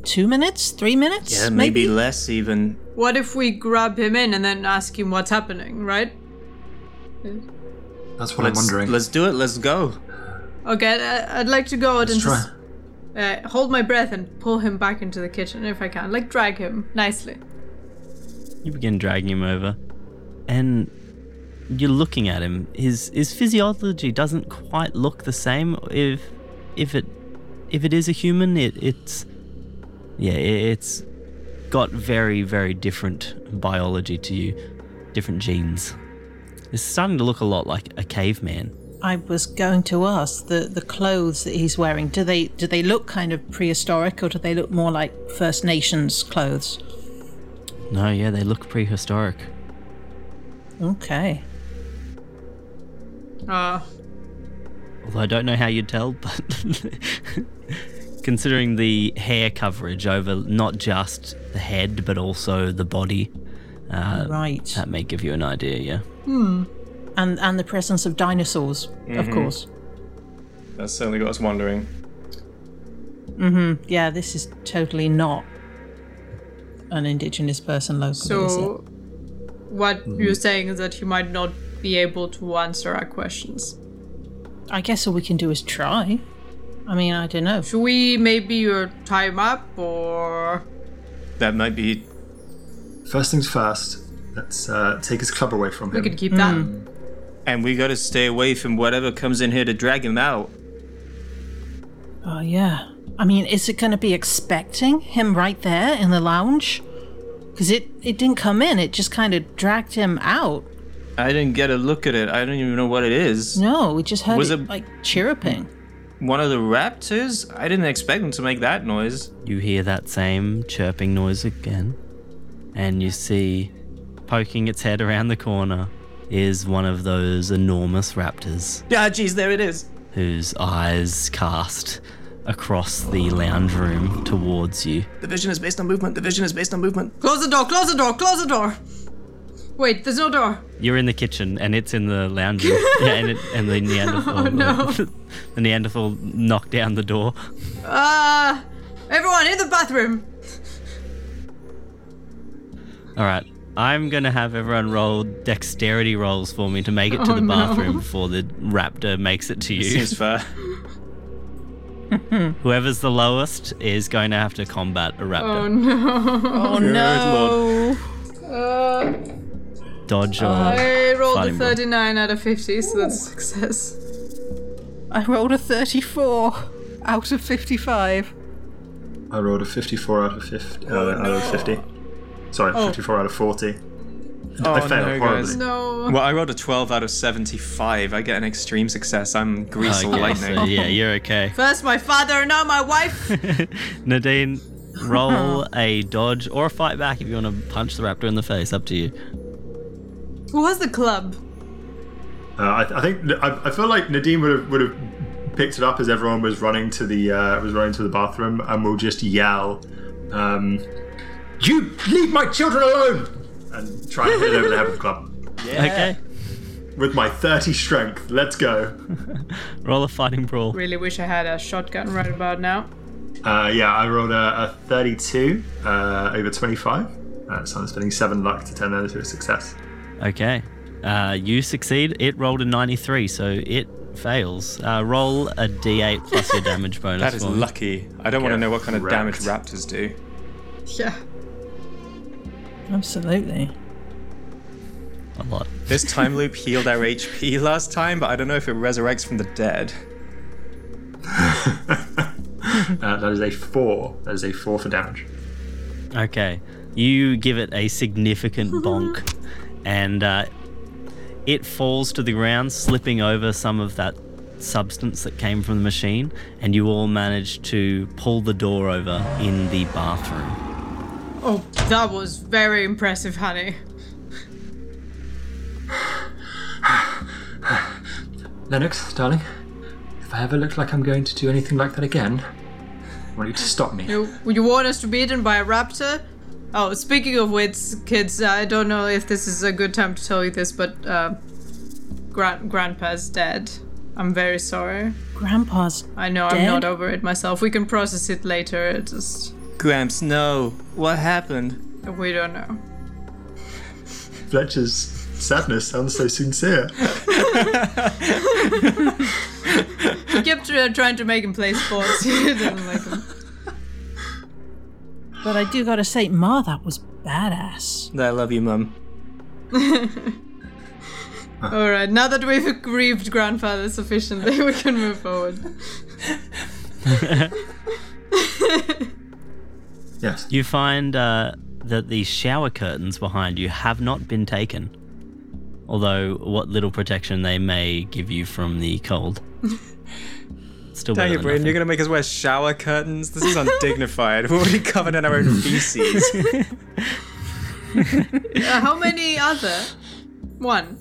two minutes? Three minutes? Yeah, maybe less even. What if we grab him in and then ask him what's happening, right? That's what Let's, I'm wondering. let's do it. Let's go. Okay, I- I'd like to go out Let's and try. just uh, hold my breath and pull him back into the kitchen if I can. Like, drag him nicely. You begin dragging him over, and you're looking at him. His his physiology doesn't quite look the same. If if it if it is a human, it it's yeah, it's got very very different biology to you, different genes. It's starting to look a lot like a caveman. I was going to ask the the clothes that he's wearing. Do they do they look kind of prehistoric or do they look more like First Nations clothes? No, yeah, they look prehistoric. Okay. Uh, Although I don't know how you'd tell, but considering the hair coverage over not just the head but also the body, uh, Right. that may give you an idea. Yeah. Hmm. And and the presence of dinosaurs, of course. That's certainly got us wondering. Mm-hmm. Yeah, this is totally not an indigenous person locally, is it? so, what you're saying is that he might not be able to answer our questions. I guess all we can do is try. I mean, I don't know. Should we maybe uh, tie him up or. That might be. First things first, let's uh, take his club away from him. We him. could keep that. And we gotta stay away from whatever comes in here to drag him out. Oh, yeah. I mean, is it going to be expecting him right there in the lounge? Because it, it didn't come in, it just kind of dragged him out. I didn't get a look at it. I don't even know what it is. No, we just heard Was it, it- like chirruping. One of the raptors? I didn't expect them to make that noise. You hear that same chirping noise again, and you see poking its head around the corner is one of those enormous raptors Ah, jeez, there it is. whose eyes cast across the lounge room towards you. The vision is based on movement. The vision is based on movement. Close the door, close the door, close the door! Wait, there's no door. You're in the kitchen and it's in the lounge room. yeah, and, it, and the Neanderthal. Oh, no. the Neanderthal knocked down the door. Uh, everyone in the bathroom! All right. I'm going to have everyone roll dexterity rolls for me to make it to Oh, the no. bathroom before the raptor makes it to you. Seems fair. Whoever's the lowest is going to have to combat a raptor. Oh raptor. no. Oh, no. Uh, Dodge or I rolled a fighting brawl. 39 out of 50, so that's a success. I rolled a 34 out of 55. I rolled a 54 out of 50. Uh, out of 50. Sorry, 54 out of 40. Oh, I failed no, horribly. guys. No. Well, I rolled a 12 out of 75. I get an extreme success. I'm grease or Okay, lightning. so yeah, you're okay. First my father, and now my wife. Nadine, roll a dodge or a fight back if you want to punch the raptor in the face. Up to you. Who has the club? Uh, I, I think I, I feel like Nadine would have would have picked it up as everyone was running to the uh, was running to the bathroom, and will just yell, um, "You leave my children alone!" and try and hit over the head with the club Okay. with my 30 strength. Let's go. Roll a fighting brawl. Really wish I had a shotgun right about now. Uh, yeah, I rolled a, a 32 uh, over 25, uh, so I'm spending seven luck to turn that into a success. Okay. Uh, you succeed. It rolled a 93, so it fails. Uh, roll a d8 plus your damage bonus. That is for lucky. I don't want to know what kind of damage raptors do. Yeah. Absolutely. a lot. This time loop healed our HP last time, but I don't know if it resurrects from the dead. Uh, that is a four. That is a four for damage. Okay, you give it a significant bonk, and uh, it falls to the ground, slipping over some of that substance that came from the machine, and you all manage to pull the door over in the bathroom. Oh, that was very impressive, honey. Lennox, darling, if I ever look like I'm going to do anything like that again, I want you to stop me. You, you want us to be eaten by a raptor? Oh, speaking of which, kids, I don't know if this is a good time to tell you this, but uh, Gran- Grandpa's dead. I'm very sorry. Grandpa's. I know I'm not over it myself. We can process it later. It just Gramps, no. What happened? we don't know. Fletcher's sadness sounds so sincere. he kept uh, trying to make him play sports. he didn't like him. But I do gotta say, Ma, that was badass. I love you, Mum. All right, now that we've grieved grandfather sufficiently, we can move forward. Yes. You find uh, that the shower curtains behind you have not been taken, although what little protection they may give you from the cold. Still better Dang it, than you're gonna make us wear shower curtains? This is undignified. We're already covered in our own feces. Uh, how many other? One.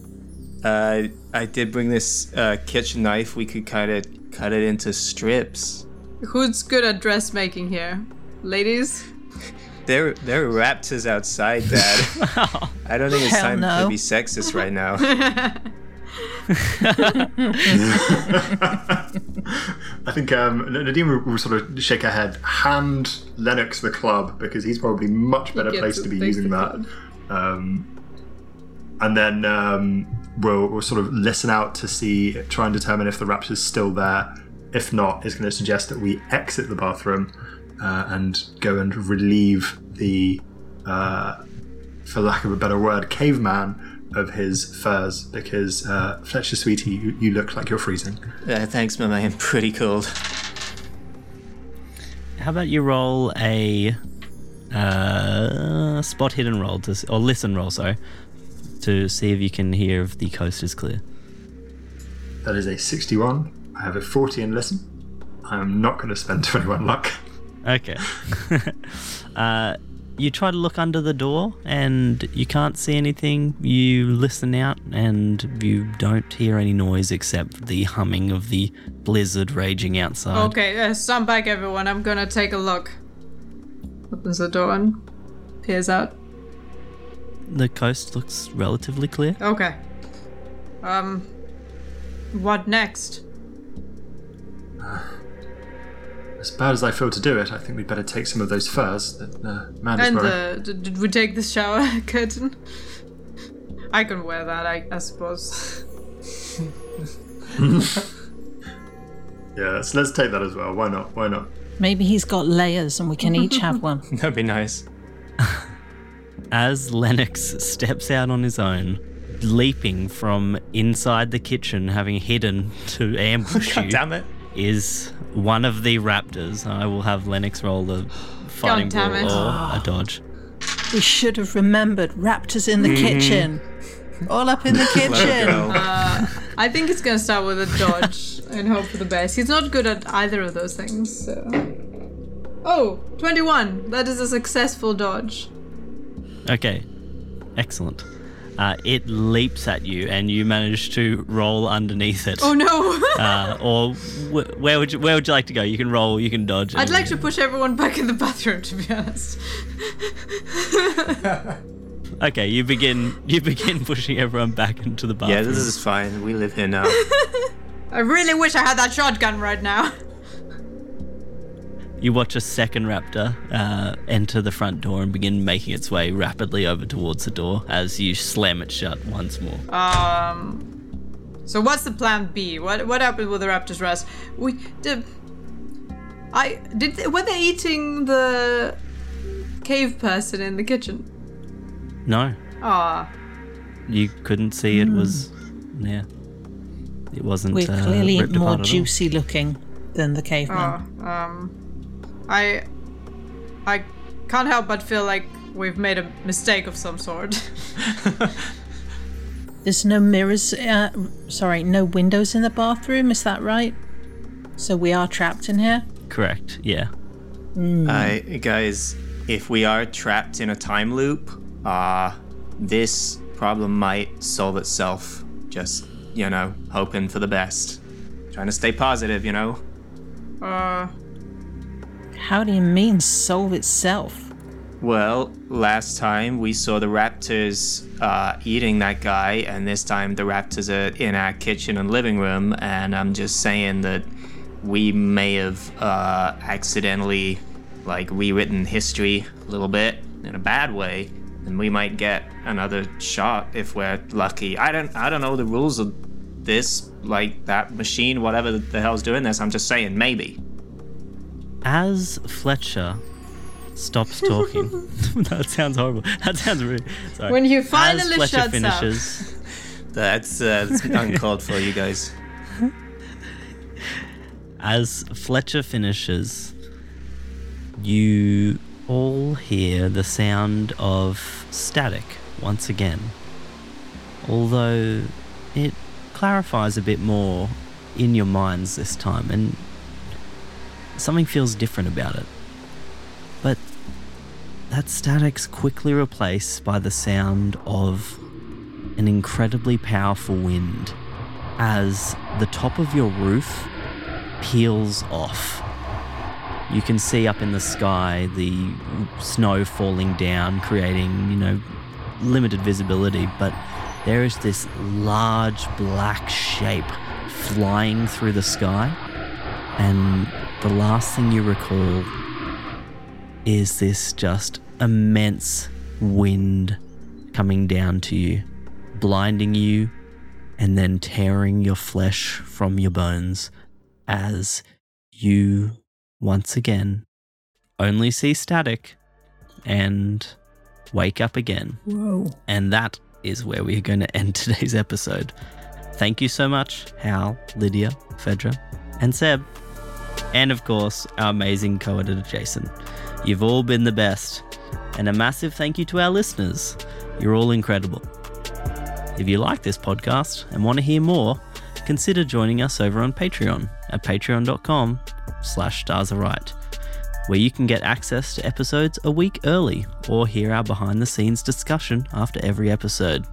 uh, I did bring this uh, kitchen knife. We could kind of cut it into strips. Who's good at dressmaking here? Ladies? There, there are raptors outside, Dad. I don't think it's Hell time no. to be sexist right now. I think um, Nadine will, will sort of shake her head, hand Lennox the club because he's probably much better gets placed to be using that. Um, and then um, we'll, we'll sort of listen out to see, try and determine if the raptor's still there. If not, it's going to suggest that we exit the bathroom uh, and go and relieve the, uh, for lack of a better word, caveman of his furs because uh, Fletcher, sweetie, you, you look like you're freezing. Uh, thanks, Mum. I am pretty cold. How about you roll a uh, spot hidden roll to or listen roll, sorry, to see if you can hear if the coast is clear. That is a 61. I have a 40 in listen. I'm not going to spend 21 luck. Okay. uh, you try to look under the door and you can't see anything. You listen out and you don't hear any noise except the humming of the blizzard raging outside. Okay, uh, stand back, everyone. I'm gonna take a look. Opens the door and peers out. The coast looks relatively clear. Okay. Um. What next? As bad as I feel to do it, I think we'd better take some of those furs that uh, Amanda's And wearing. uh, d- did we take the shower curtain? I can wear that, I, I suppose. Yeah, let's, let's take that as well. Why not? Why not? Maybe he's got layers and we can each have one. That'd be nice. As Lennox steps out on his own, leaping from inside the kitchen, having hidden to ambush God you, damn it. Is one of the raptors. I will have Lennox roll a fighting damn or a dodge. We should have remembered raptors in the kitchen. All up in the kitchen. girl. Uh, I think it's gonna start with a dodge and hope for the best. He's not good at either of those things, so. Oh, 21. That is a successful dodge. Okay, excellent. Uh, it leaps at you, and you manage to roll underneath it. Oh no! Uh, or wh- where would you where would you like to go? You can roll, you can dodge. I'd like to push everyone back in the bathroom, to be honest. Okay, you begin you begin pushing everyone back into the bathroom. Yeah, this is fine. We live here now. I really wish I had that shotgun right now. You watch a second raptor uh, enter the front door and begin making its way rapidly over towards the door as you slam it shut once more. Um. So what's the plan B? What what happened with the raptor's rest? We did. I did. They, were they eating the cave person in the kitchen? No, Ah, you couldn't see it was. Yeah. It wasn't. We're uh, clearly ripped more apart at all. juicy looking than the caveman. oh, um, I, I can't help but feel like we've made a mistake of some sort. There's no mirrors, uh, sorry, no windows in the bathroom, is that right? So we are trapped in here? Correct. Yeah. Uh, guys, if we are trapped in a time loop, uh, this problem might solve itself. Just, you know, hoping for the best. Trying to stay positive, you know? uh, How do you mean solve itself? Well, last time we saw the raptors uh, eating that guy, and this time the raptors are in our kitchen and living room, and I'm just saying that we may have uh, accidentally, like, rewritten history a little bit in a bad way, and we might get another shot if we're lucky. I don't, I don't know the rules of this, like that machine, whatever the hell's doing this. I'm just saying, maybe. As Fletcher stops talking, that sounds horrible. That sounds really. Sorry. When you As finally Fletcher shuts up. finishes, That's, uh, that's uncalled for, you guys. as Fletcher finishes, you all hear the sound of static once again. Although it clarifies a bit more in your minds this time, and something feels different about it. But that static's quickly replaced by the sound of an incredibly powerful wind as the top of your roof peels off. You can see up in the sky the snow falling down, creating, you know, limited visibility, but there is this large black shape flying through the sky. And the last thing you recall is this just immense wind coming down to you, blinding you, and then tearing your flesh from your bones as you once again only see static and wake up again. Whoa. And that is where we're going to end today's episode. Thank you so much, Hal, Lydia, Fedra, and Seb. And of course, our amazing co editor, Jason. You've all been the best. And a massive thank you to our listeners. You're all incredible. If you like this podcast and want to hear more, consider joining us over on Patreon at patreon.com slash stars right, where you can get access to episodes a week early or hear our behind the scenes discussion after every episode.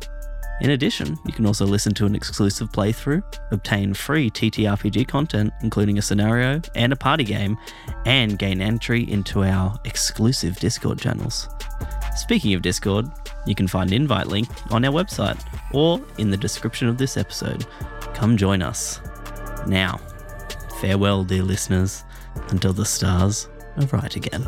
In addition, you can also listen to an exclusive playthrough, obtain free TTRPG content, including a scenario and a party game, and gain entry into our exclusive Discord channels. Speaking of Discord, you can find an invite link on our website or in the description of this episode. Come join us. Now, farewell, dear listeners, until the stars are right again.